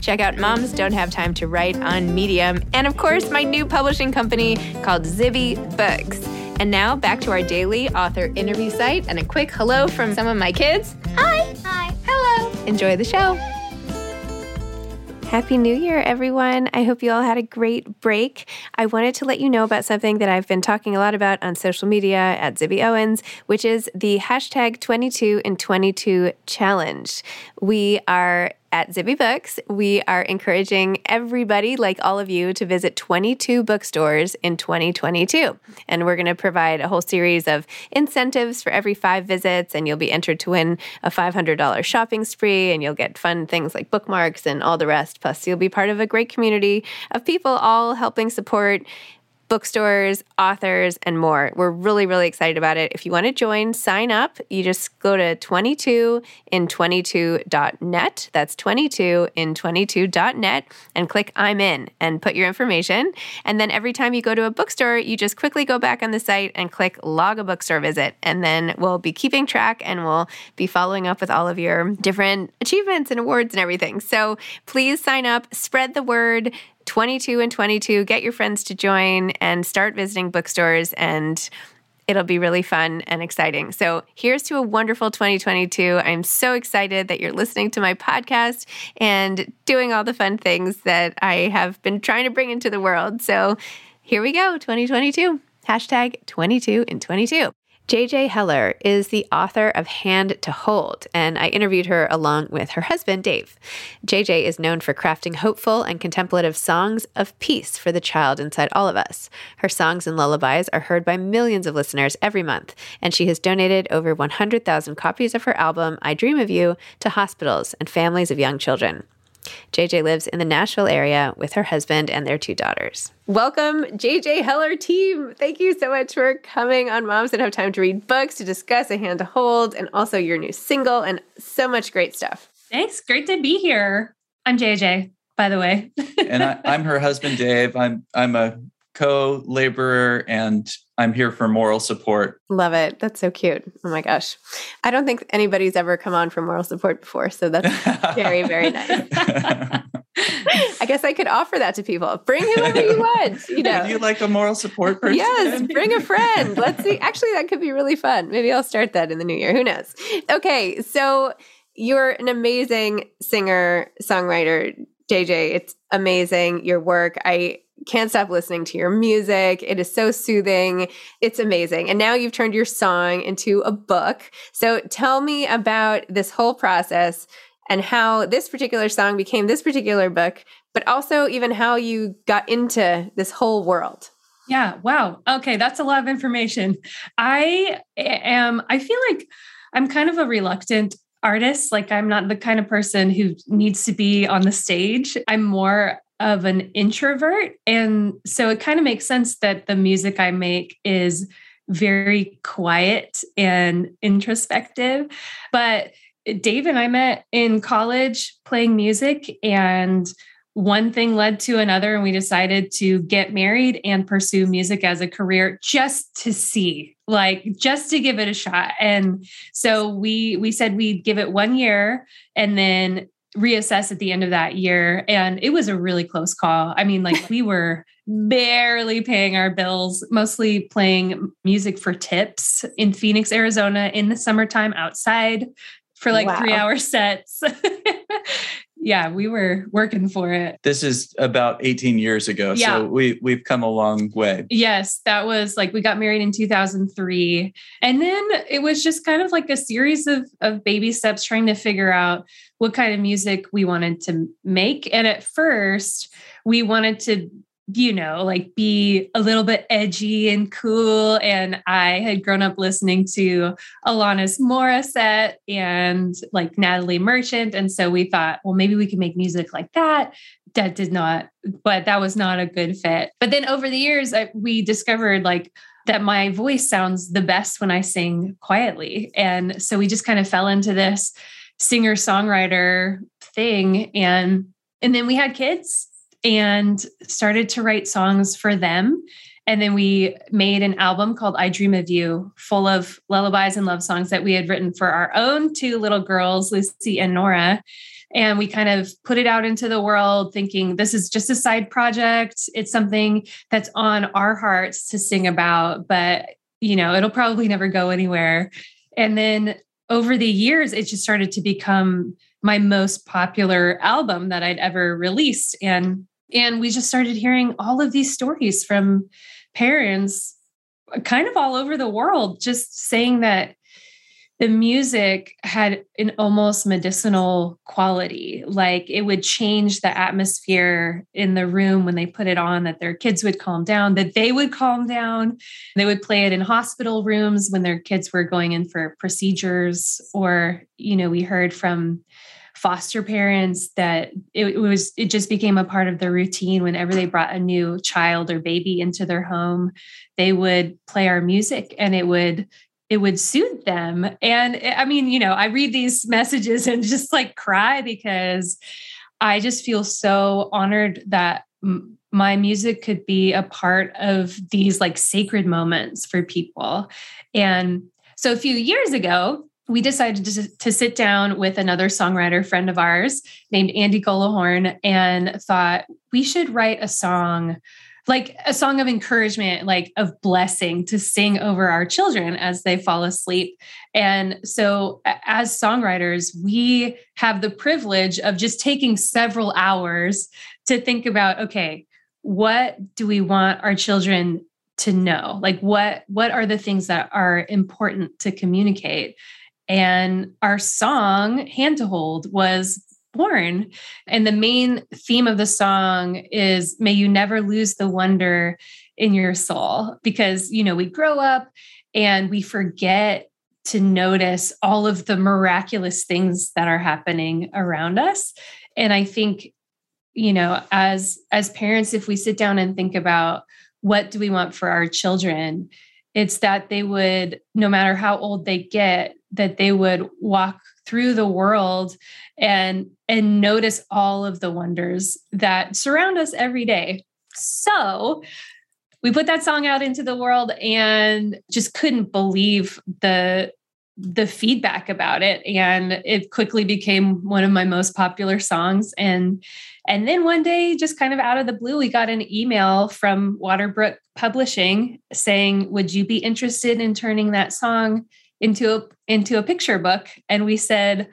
Check out Moms Don't Have Time to Write on Medium. And of course, my new publishing company called Zibby Books. And now back to our daily author interview site and a quick hello from some of my kids. Hi. Hi. Hello. Enjoy the show. Happy New Year, everyone. I hope you all had a great break. I wanted to let you know about something that I've been talking a lot about on social media at Zibby Owens, which is the hashtag 22 and 22 challenge. We are at Zibby Books, we are encouraging everybody, like all of you, to visit 22 bookstores in 2022. And we're going to provide a whole series of incentives for every five visits, and you'll be entered to win a $500 shopping spree, and you'll get fun things like bookmarks and all the rest. Plus, you'll be part of a great community of people all helping support bookstores, authors, and more. We're really, really excited about it. If you want to join, sign up. You just go to 22in22.net. That's 22in22.net and click I'm in and put your information. And then every time you go to a bookstore, you just quickly go back on the site and click log a bookstore visit. And then we'll be keeping track and we'll be following up with all of your different achievements and awards and everything. So please sign up, spread the word. 22 and 22. Get your friends to join and start visiting bookstores, and it'll be really fun and exciting. So, here's to a wonderful 2022. I'm so excited that you're listening to my podcast and doing all the fun things that I have been trying to bring into the world. So, here we go 2022. Hashtag 22 in 22. JJ Heller is the author of Hand to Hold, and I interviewed her along with her husband, Dave. JJ is known for crafting hopeful and contemplative songs of peace for the child inside all of us. Her songs and lullabies are heard by millions of listeners every month, and she has donated over 100,000 copies of her album, I Dream of You, to hospitals and families of young children. JJ lives in the Nashville area with her husband and their two daughters. Welcome, JJ Heller team. Thank you so much for coming on Moms That Have Time to Read Books to discuss A Hand to Hold and also your new single and so much great stuff. Thanks. Great to be here. I'm JJ, by the way. and I, I'm her husband, Dave. I'm I'm a co-laborer and I'm here for moral support. Love it. That's so cute. Oh my gosh. I don't think anybody's ever come on for moral support before. So that's very, very nice. I guess I could offer that to people. Bring whoever you want. You know, Would you like a moral support person? Yes, bring a friend. Let's see. Actually, that could be really fun. Maybe I'll start that in the new year. Who knows? Okay, so you're an amazing singer, songwriter, JJ. It's amazing your work. I can't stop listening to your music. It is so soothing. It's amazing. And now you've turned your song into a book. So tell me about this whole process and how this particular song became this particular book, but also even how you got into this whole world. Yeah. Wow. Okay. That's a lot of information. I am, I feel like I'm kind of a reluctant artist. Like, I'm not the kind of person who needs to be on the stage. I'm more of an introvert. And so it kind of makes sense that the music I make is very quiet and introspective. But Dave and I met in college playing music, and one thing led to another, and we decided to get married and pursue music as a career just to see, like just to give it a shot. And so we we said we'd give it one year and then reassess at the end of that year. And it was a really close call. I mean, like we were barely paying our bills, mostly playing music for tips in Phoenix, Arizona in the summertime outside for like wow. three hour sets. yeah, we were working for it. This is about 18 years ago. Yeah. So we we've come a long way. Yes, that was like we got married in 2003. And then it was just kind of like a series of of baby steps trying to figure out what kind of music we wanted to make. And at first, we wanted to you know, like be a little bit edgy and cool. And I had grown up listening to Alanis Morissette and like Natalie Merchant. And so we thought, well, maybe we can make music like that. That did not, but that was not a good fit. But then over the years, I, we discovered like that my voice sounds the best when I sing quietly. And so we just kind of fell into this singer songwriter thing. And and then we had kids and started to write songs for them. And then we made an album called I Dream of You, full of lullabies and love songs that we had written for our own two little girls, Lucy and Nora. And we kind of put it out into the world thinking this is just a side project. It's something that's on our hearts to sing about, but you know, it'll probably never go anywhere. And then over the years, it just started to become my most popular album that I'd ever released. And and we just started hearing all of these stories from parents kind of all over the world, just saying that the music had an almost medicinal quality. Like it would change the atmosphere in the room when they put it on, that their kids would calm down, that they would calm down. They would play it in hospital rooms when their kids were going in for procedures. Or, you know, we heard from foster parents that it, was it just became a part of their routine whenever they brought a new child or baby into their home they would play our music and it would it would soothe them. And eh, i mean you know i read these messages and just like cry because i just feel so honored that m- my music could be a part of these like sacred moments for people. And so a few years ago we decided to, to, sit down with another songwriter friend of ours named Andy Gullahorn and thought we should write a song like a song of encouragement like of blessing to sing over our children as they fall asleep. And so as songwriters we have the privilege of just taking several hours to think about okay what do we want our children to know? Like what what are the things that are important to communicate? And our song, Hand to Hold, was born. And the main theme of the song is May you never lose the wonder in your soul. Because, you know, we grow up and we forget to notice all of the miraculous things that are happening around us. And I think, you know, as as parents, if we sit down and think about what do we want for our children, it's that they would, no matter how old they get, that they would walk through the world and and notice all of the wonders that surround us every day. So we put that song out into the world and just couldn't believe the the feedback about it and it quickly became one of my most popular songs and and then one day just kind of out of the blue we got an email from Waterbrook Publishing saying would you be interested in turning that song into a into a picture book and we said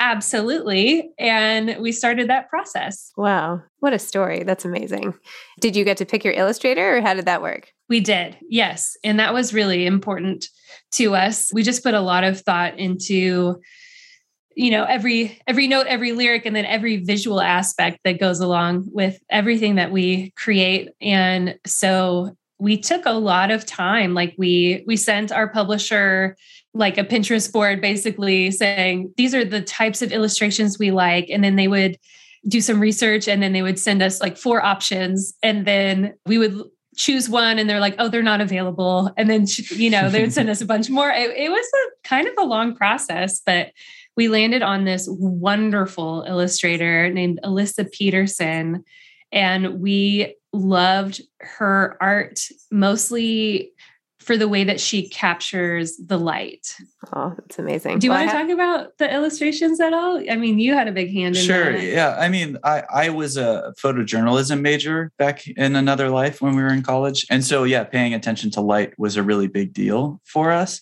absolutely. And we started that process. Wow. What a story. That's amazing. Did you get to pick your illustrator or how did that work? We did, yes. And that was really important to us. We just put a lot of thought into you know every every note every lyric and then every visual aspect that goes along with everything that we create and so we took a lot of time like we we sent our publisher like a pinterest board basically saying these are the types of illustrations we like and then they would do some research and then they would send us like four options and then we would choose one and they're like oh they're not available and then you know they would send us a bunch more it, it was a kind of a long process but we landed on this wonderful illustrator named Alyssa Petersen. And we loved her art mostly for the way that she captures the light. Oh, that's amazing. Do you well, want to have... talk about the illustrations at all? I mean, you had a big hand in sure, that. yeah. I mean, I, I was a photojournalism major back in another life when we were in college. And so, yeah, paying attention to light was a really big deal for us.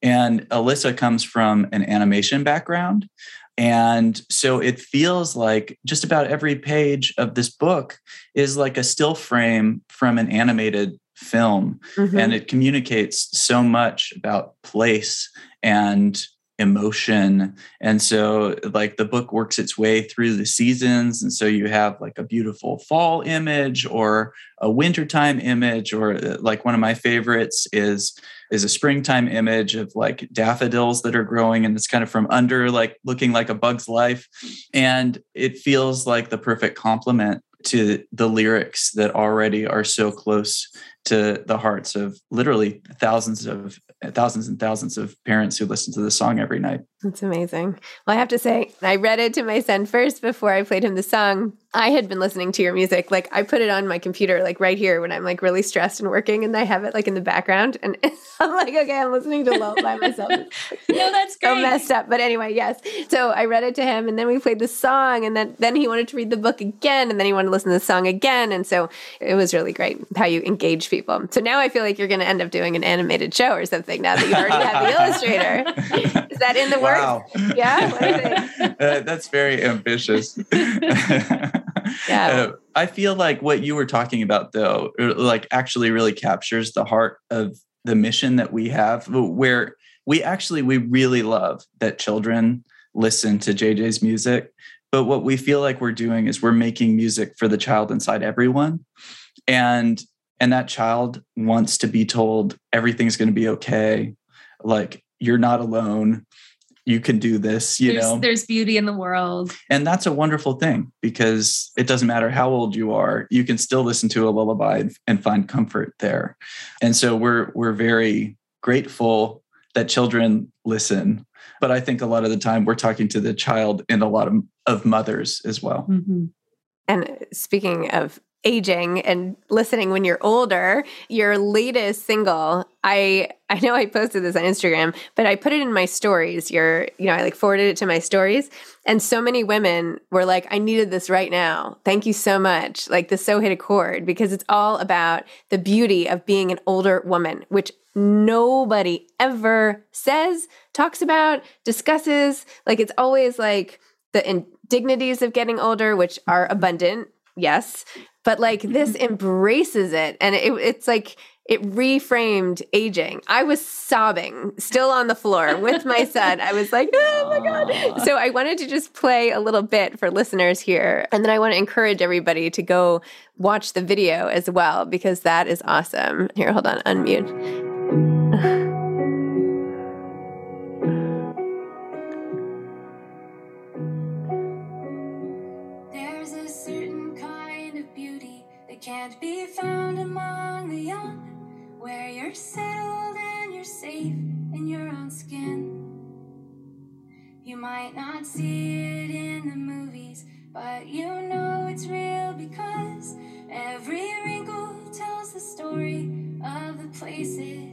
And Alyssa comes from an animation background. And so it feels like just about every page of this book is like a still frame from an animated film. Mm-hmm. And it communicates so much about place and emotion. And so, like, the book works its way through the seasons. And so, you have like a beautiful fall image or a wintertime image, or uh, like one of my favorites is is a springtime image of like daffodils that are growing and it's kind of from under like looking like a bug's life and it feels like the perfect complement to the lyrics that already are so close to the hearts of literally thousands of thousands and thousands of parents who listen to the song every night. That's amazing. Well, I have to say, I read it to my son first before I played him the song. I had been listening to your music. Like I put it on my computer, like right here when I'm like really stressed and working, and I have it like in the background. And I'm like, okay, I'm listening to Love by myself. no, that's great. So messed up. But anyway, yes. So I read it to him, and then we played the song, and then then he wanted to read the book again, and then he wanted to listen to the song again. And so it was really great how you engage people. So now I feel like you're going to end up doing an animated show or something now that you already have the illustrator. Is that in the works? Wow. Yeah. Uh, that's very ambitious. Yeah. Uh, I feel like what you were talking about, though, uh, like actually really captures the heart of the mission that we have, where we actually we really love that children listen to JJ's music. But what we feel like we're doing is we're making music for the child inside everyone. And and that child wants to be told everything's going to be okay like you're not alone you can do this you there's, know? there's beauty in the world. And that's a wonderful thing because it doesn't matter how old you are you can still listen to a lullaby and find comfort there. And so we're we're very grateful that children listen. But i think a lot of the time we're talking to the child and a lot of, of mothers as well. Mm-hmm. and speaking of aging and listening when you're older your latest single i i know i posted this on instagram but i put it in my stories your you know i like forwarded it to my stories and so many women were like i needed this right now. Thank you so much. Like this so hit a chord because it's all about the beauty of being an older woman which nobody ever says talks about discusses. Like it's always like the indignities of getting older which are abundant yes but like this mm-hmm. embraces it and it, it's like it reframed aging. I was sobbing, still on the floor with my son. I was like, oh my God. So I wanted to just play a little bit for listeners here. And then I want to encourage everybody to go watch the video as well, because that is awesome. Here, hold on, unmute. Might not see it in the movies, but you know it's real because every wrinkle tells the story of the places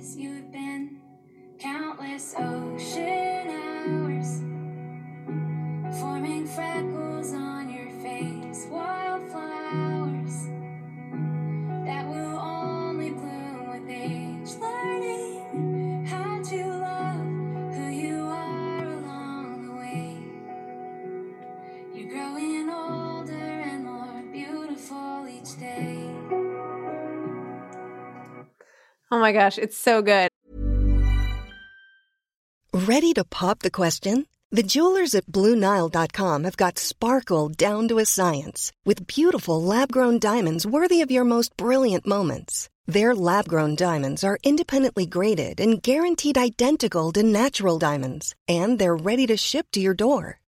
my gosh, it's so good. Ready to pop the question? The jewelers at BlueNile.com have got sparkle down to a science with beautiful lab grown diamonds worthy of your most brilliant moments. Their lab grown diamonds are independently graded and guaranteed identical to natural diamonds, and they're ready to ship to your door.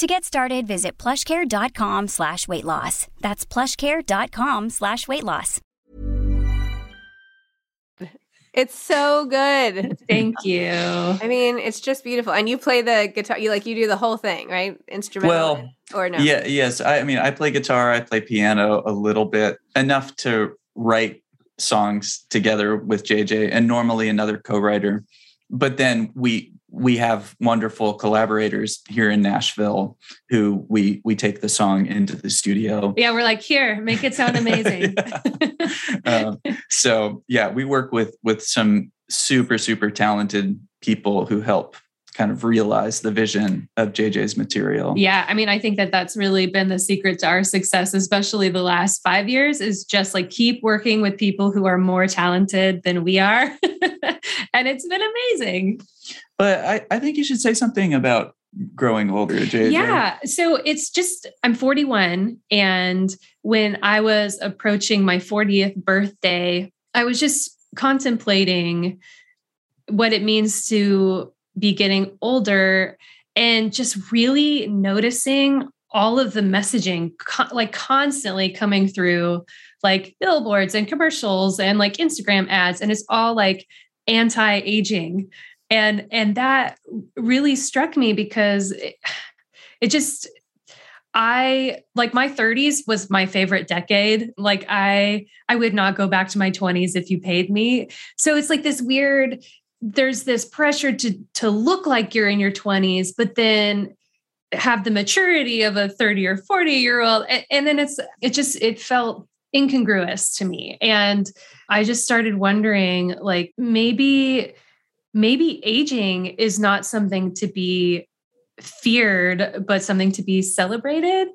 To get started, visit plushcare.com slash weight loss. That's plushcare.com slash weight loss. It's so good. Thank you. I mean, it's just beautiful. And you play the guitar, you like you do the whole thing, right? Instrumental Well, or no? Yeah, yes. I, I mean, I play guitar, I play piano a little bit, enough to write songs together with JJ and normally another co-writer. But then we we have wonderful collaborators here in Nashville who we we take the song into the studio. Yeah, we're like, here, make it sound amazing. Um, so yeah, we work with with some super super talented people who help kind of realize the vision of JJ's material. Yeah, I mean, I think that that's really been the secret to our success, especially the last five years, is just like keep working with people who are more talented than we are. and it's been amazing. But I, I think you should say something about growing older, JJ. Yeah. So it's just, I'm 41. And when I was approaching my 40th birthday, I was just contemplating what it means to be getting older and just really noticing all of the messaging co- like constantly coming through like billboards and commercials and like Instagram ads and it's all like anti-aging and and that really struck me because it, it just I like my 30s was my favorite decade. Like I I would not go back to my 20s if you paid me. So it's like this weird there's this pressure to to look like you're in your 20s but then have the maturity of a 30 or 40 year old and, and then it's it just it felt incongruous to me and I just started wondering like maybe maybe aging is not something to be feared, but something to be celebrated.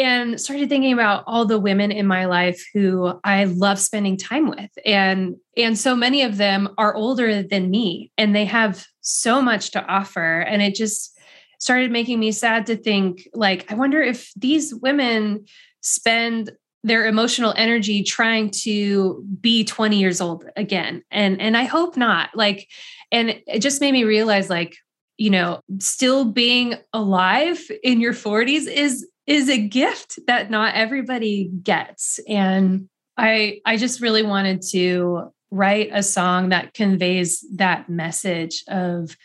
And started thinking about all the women in my life who I love spending time with. And, and so many of them are older than me and they have so much to offer. And it just started making me sad to think like, I wonder if these women spend their emotional energy trying to be 20 years old again and and i hope not like and it just made me realize like you know still being alive in your 40s is is a gift that not everybody gets. And i i just really wanted to write a song that conveys that message of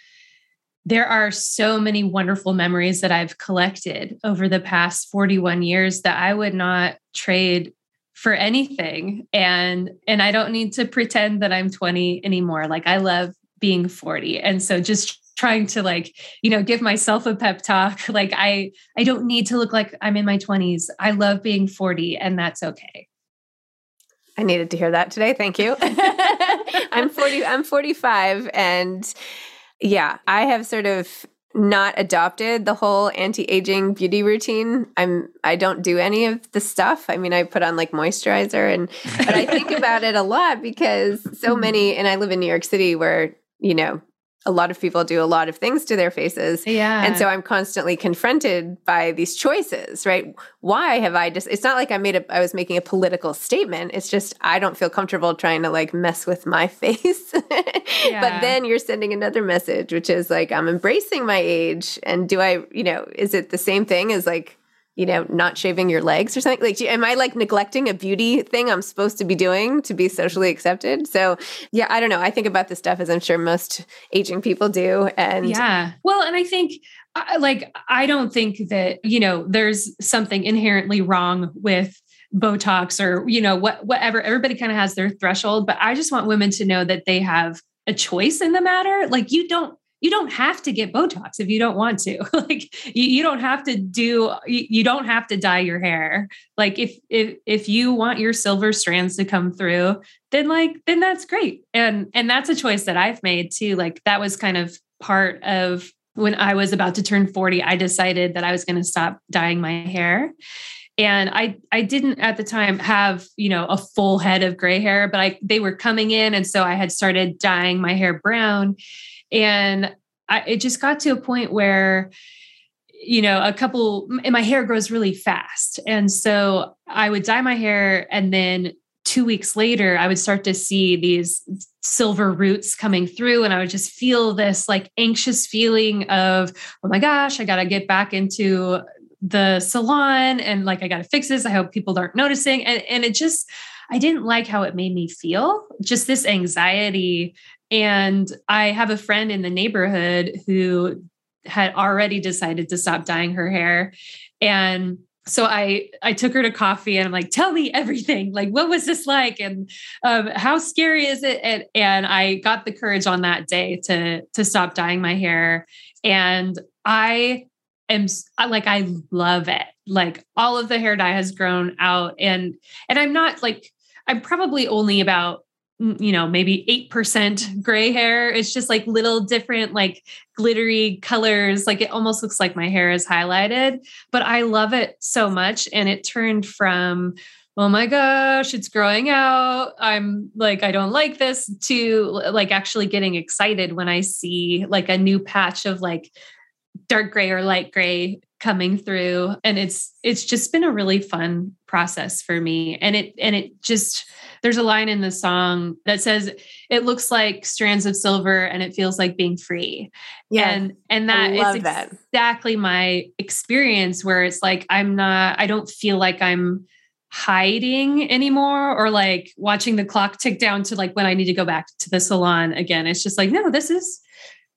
there are so many wonderful memories that I've collected over the past 41 years that I would not trade for anything. And and I don't need to pretend that I'm 20 anymore. Like I love being 40 and so just trying to like you know give myself a pep talk like I I don't need to look like I'm in my 20s I love being 40 and that's okay I needed to hear that today. Thank you. I'm 40 I'm 45 and yeah, I have sort of not adopted the whole anti-aging beauty routine. I'm I don't do any of the stuff. I mean, I put on like moisturizer and but I think about it a lot because so many and I live in New York City where you know, a lot of people do a lot of things to their faces. Yeah. And so I'm constantly confronted by these choices, right? Why have I just, it's not like I made a, I was making a political statement. It's just, I don't feel comfortable trying to like mess with my face. Yeah. But then you're sending another message, which is like, I'm embracing my age. And do I, you know, is it the same thing as like, you know, not shaving your legs or something? Like, am I like neglecting a beauty thing I'm supposed to be doing to be socially accepted? So, yeah, I don't know. I think about this stuff as I'm sure most aging people do. And yeah. Well, and I think I- like I don't think that, you know, there's something inherently wrong with Botox or, you know, what whatever. Everybody kind of has their threshold, but I just want women to know that they have a choice in the matter. Like you don't you don't have to get Botox if you don't want to. like you, you don't have to do you, you don't have to dye your hair. Like if if if you want your silver strands to come through, then like then that's great. And and that's a choice that I've made too. Like that was kind of part of when I was about to turn 40, I decided that I was going to stop dyeing my hair. And I I didn't at the time have, you know, a full head of gray hair, but I they were coming in and so I had started dyeing my hair brown and I, it just got to a point where you know a couple and my hair grows really fast. And so i would dye my hair and then two weeks later i would start to see these silver roots coming through and i would just feel this like anxious feeling of oh my gosh i gotta get back into the salon and like i gotta fix this. I hope people aren't noticing. And, and it just i didn't like how it made me feel. Just this anxiety and I have a friend in the neighborhood who had already decided to stop dyeing her hair. And so I I took her to coffee and I'm like, tell me everything. Like, what was this like? And um, how scary is it? And, and I got the courage on that day to to stop dyeing my hair. And I am like, I love it. Like all of the hair dye has grown out. And and I'm not like, I'm probably only about you know maybe 8% mm-hmm. gray hair. It's just like little different like glittery colors. Like it almost looks like my hair is highlighted but i love it so much and it turned from oh my gosh it's growing out. I'm like i don't like this to like actually getting excited when i see like a new patch of like dark gray or light gray coming through. And it's it's just been a really fun process for me. And it and it just there's a line in the song that says it looks like strands of silver and it feels like being free Yeah. and and that is that. exactly my experience where it's like i'm not i don't feel like i'm hiding anymore or like watching the clock tick down to like when i need to go back to the salon again it's just like no this is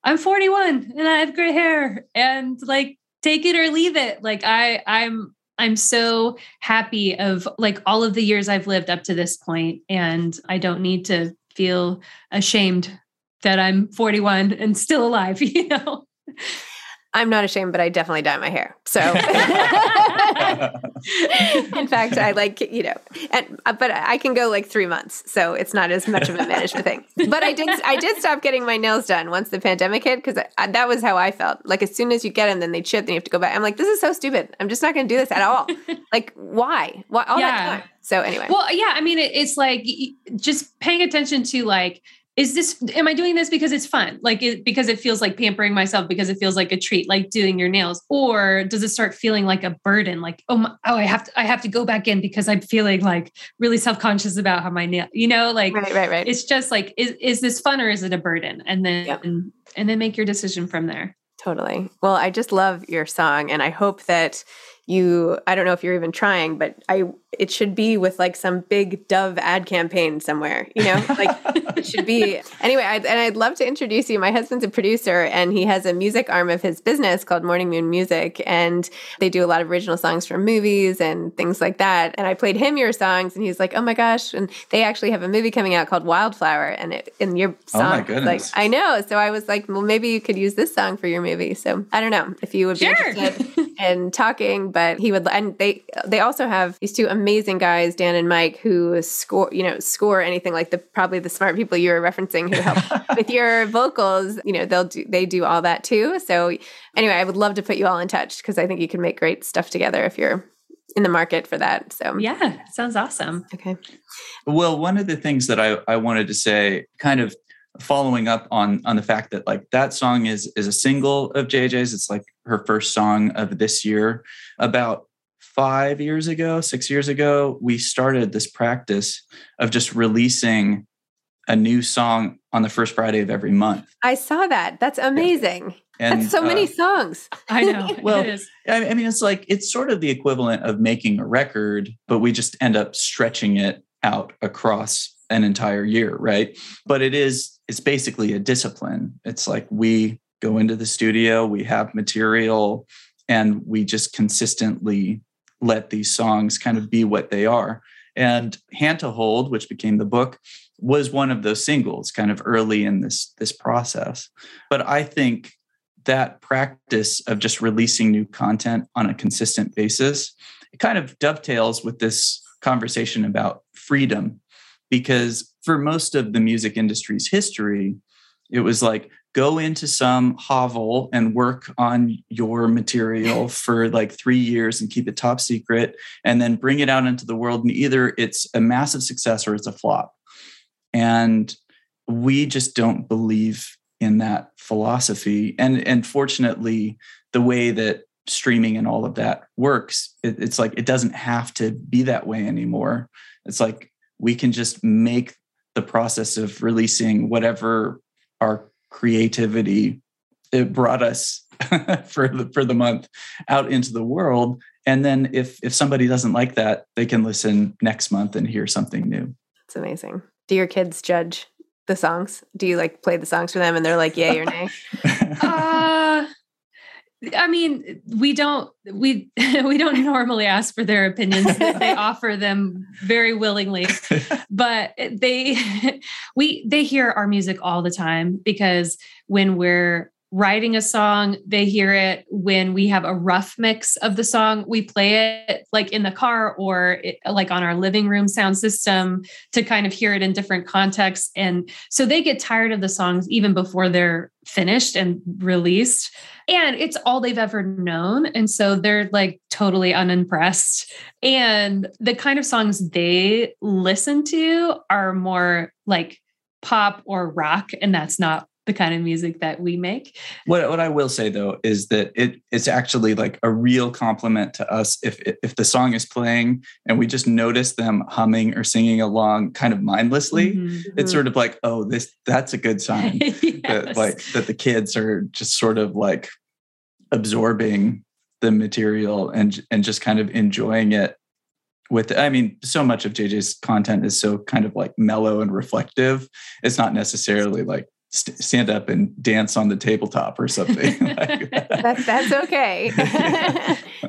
i'm 41 and i have gray hair and like take it or leave it like i i'm i'm so happy of like all of the years i've lived up to this point and i don't need to feel ashamed that i'm 41 and still alive you know I'm not ashamed, but I definitely dye my hair. So, in fact, I like you know, and uh, but I can go like three months, so it's not as much of a management thing. But I did I did stop getting my nails done once the pandemic hit because that was how I felt. Like as soon as you get them, then they chip, then you have to go back. I'm like, this is so stupid. I'm just not going to do this at all. like, why? Why all Yeah. that time? So anyway, Well, yeah, I mean, it, it's like just paying attention to like, is this, am I doing this because it's fun? Like, it, because it feels like pampering myself, because it feels like a treat, like doing your nails, or does it start feeling like a burden? Like, oh, my, oh, I have to, I have to go back in because I'm feeling like really self conscious about how my nail, you know, like, right, right, right. it's just like, is, is this fun or is it a burden? And then, and then make your decision from there. Totally. Well, I just love your song and I hope that you I don't know if you're even trying, but I it should be with like some big Dove ad campaign somewhere, you know? Like it should be. Anyway, I, and I'd love to introduce you. My husband's a producer and he has a music arm of his business called Morning Moon Music and they do a lot of original songs for movies and things like that. And I played him your songs and he's like, "Oh my gosh." And they actually have a movie coming out called Wildflower and it in your song Oh my it's like. I know. So I was like, well, maybe you could use this song for your movie. So I don't know if you would be Sure. interested in talking, but he would. And they they also have these two amazing guys, Dan and Mike, who score you know score anything like the probably the smart people you were referencing who help with your vocals. You know they'll do they do all that too. So anyway, I would love to put you all in touch because I think you can make great stuff together if you're in the market for that. So Yeah, sounds awesome. okay. Well, one of the things that I, I wanted to say, kind of following up on on the fact that like that song is is a single of JJ's. It's like her first song of this year. About five years ago, six years ago, we started this practice of just releasing a new song on the first Friday of every month. I saw that. That's amazing. And, That's so many uh, songs. I know. Well, it is. I I mean, it's like it's sort of the equivalent of making a record, but we just end up stretching it out across an entire year, right? But it is, it's basically a discipline. It's like we go into the studio, we have material, and we just consistently let these songs kind of be what they are. And Hand to Hold, which became the book, was one of those singles kind of early in this this process. But I think that practice of just releasing new content on a consistent basis it kind of dovetails with this conversation about freedom because for most of the music industry's history it was like go into some hovel and work on your material for like 3 years and keep it top secret and then bring it out into the world and either it's a massive success or it's a flop. And we just don't believe in that philosophy. And and fortunately the way that streaming and all of that works it, it's like it doesn't have to be that way anymore. It's like we can just make the process of releasing whatever our creativity it brought us for the for the month out into the world and then if if somebody doesn't like that they can listen next month and hear something new It's amazing. Do your kids judge the songs? Do you like play the songs for them and they're like, yay or nay? uh I mean, we don't we we don't normally ask for their opinions. they offer them very willingly, but they we they hear our music all the time because when we're writing a song, they hear it when we have a rough mix of the song. We play it like in the car or it, like on our living room sound system to kind of hear it in different contexts. And so they get tired of the songs even before they're finished and released. And it's all they've ever known. And so they're like totally unimpressed. And the kind of songs they listen to are more like pop or rock. And that's not the kind of music that we make. What what I will say though is that it it's actually like a real compliment to us if if the song is playing and we just notice them humming or singing along kind of mindlessly. Mm-hmm. It's sort of like oh this that's a good sign that like that the kids are just sort of like absorbing the material and and just kind of enjoying it with i mean so much of jj's content is so kind of like mellow and reflective it's not necessarily like st- stand up and dance on the tabletop or something like that. That, that's okay.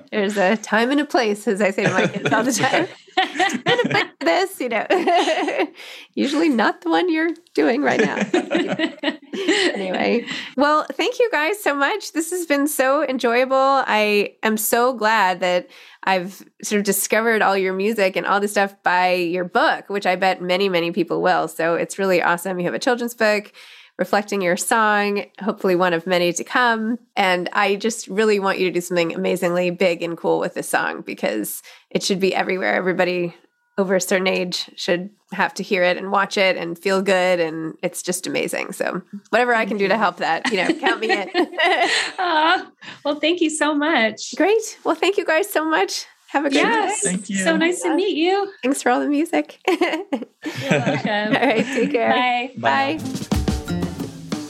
There's a time and a place, as I say to my kids all the time. And a place for this, you know. Usually not the one you're doing right now. anyway, well, thank you guys so much. This has been so enjoyable. I am so glad that I've sort of discovered all your music and all this stuff by your book, which I bet many, many people will. So it's really awesome. You have a children's book reflecting your song, hopefully one of many to come. And I just really want you to do something amazingly big and cool with this song because it should be everywhere. Everybody over a certain age should have to hear it and watch it and feel good. And it's just amazing. So, whatever I can do to help that, you know, count me in. Aw, well, thank you so much. Great. Well, thank you guys so much. Have a great Yes. day. Thank you. So nice to meet you. Thanks for all the music. all You're welcome. right. Take care. Bye. Bye.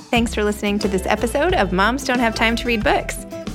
Thanks for listening to this episode of Moms Don't Have Time to Read Books.